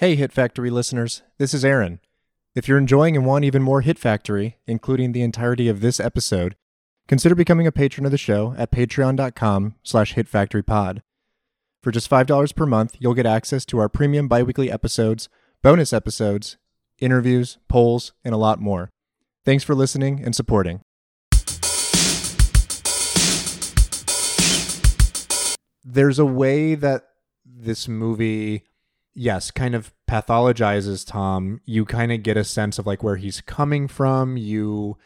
Hey, Hit Factory listeners, this is Aaron. If you're enjoying and want even more Hit Factory, including the entirety of this episode, consider becoming a patron of the show at patreon.com slash hitfactorypod. For just $5 per month, you'll get access to our premium biweekly episodes, bonus episodes, interviews, polls, and a lot more. Thanks for listening and supporting. There's a way that this movie, yes, kind of pathologizes Tom. You kind of get a sense of like where he's coming from. You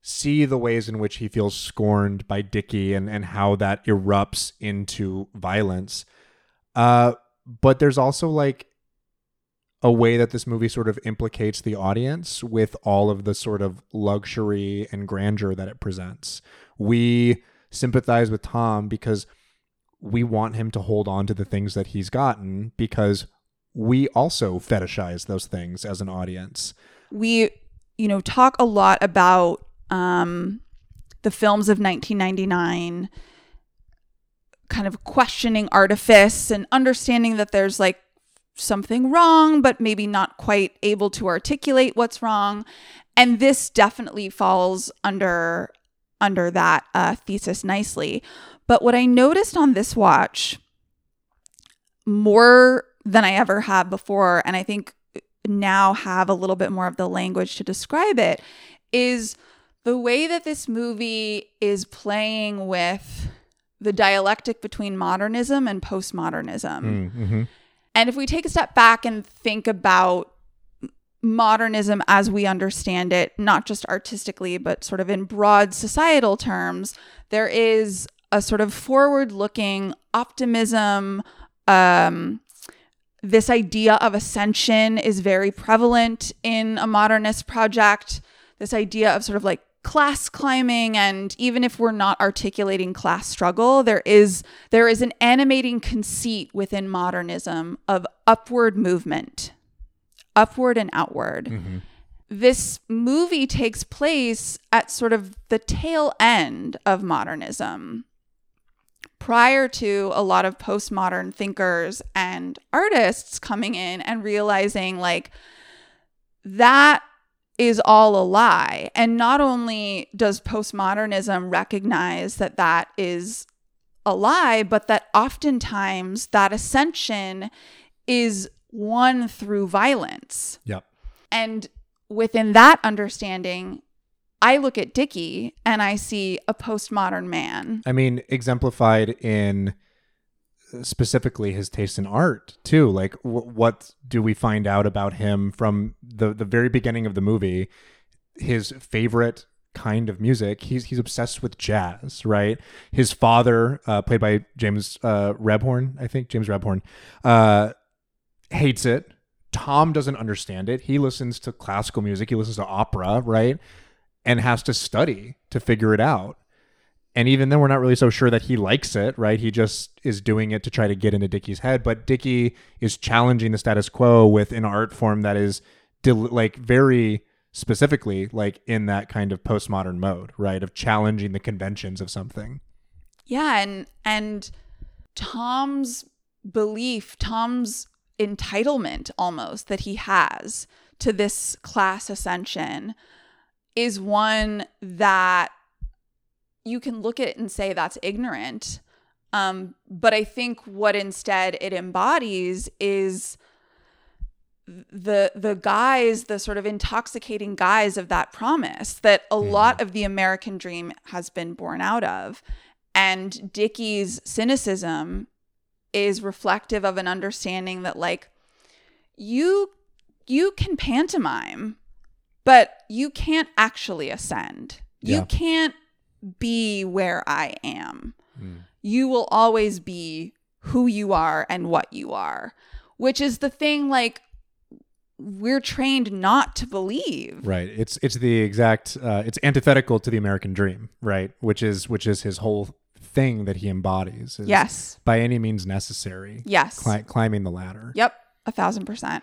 see the ways in which he feels scorned by Dickie and, and how that erupts into violence. Uh, but there's also like a way that this movie sort of implicates the audience with all of the sort of luxury and grandeur that it presents. We sympathize with Tom because we want him to hold on to the things that he's gotten because we also fetishize those things as an audience. We, you know, talk a lot about um, the films of 1999, kind of questioning artifice and understanding that there's like something wrong, but maybe not quite able to articulate what's wrong. And this definitely falls under under that uh, thesis nicely. But what I noticed on this watch more than I ever have before, and I think now have a little bit more of the language to describe it, is the way that this movie is playing with the dialectic between modernism and postmodernism. Mm-hmm. And if we take a step back and think about modernism as we understand it, not just artistically, but sort of in broad societal terms, there is a sort of forward looking optimism. Um, this idea of ascension is very prevalent in a modernist project. This idea of sort of like class climbing and even if we're not articulating class struggle there is there is an animating conceit within modernism of upward movement upward and outward Mm-hmm. this movie takes place at sort of the tail end of modernism prior to a lot of postmodern thinkers and artists coming in and realizing like that is all a lie. And not only does postmodernism recognize that that is a lie, but that oftentimes that ascension is won through violence. Yep. And within that understanding, I look at Dickie and I see a postmodern man. I mean, exemplified in uh, specifically his taste in art too. Like, w- what do we find out about him from the the very beginning of the movie? His favorite kind of music. He's he's obsessed with jazz, right? His father, uh, played by James uh, Rebhorn, I think James Rebhorn, uh, hates it. Tom doesn't understand it. He listens to classical music. He listens to opera, right? And has to study to figure it out. And even then, we're not really so sure that he likes it, right? He just is doing it to try to get into Dickie's head. But Dickie is challenging the status quo with an art form that is del- like very specifically like in that kind of postmodern mode, right? Of challenging the conventions of something. Yeah, and and Tom's belief, Tom's entitlement almost that he has to this class ascension is one that you can look at and say that's ignorant. Um, but I think what instead it embodies is the the guise, the sort of intoxicating guise of that promise that a lot of the American dream has been born out of. And Dickie's cynicism is reflective of an understanding that like you you can pantomime, but you can't actually ascend. Yeah. You can't be where I am. You will always be who you are and what you are, which is the thing like we're trained not to believe. Right. It's it's the exact uh, it's antithetical to the American dream, right? Which is which is his whole thing that he embodies. is Yes. By any means necessary. Yes. Cli- climbing the ladder. Yep. A thousand percent.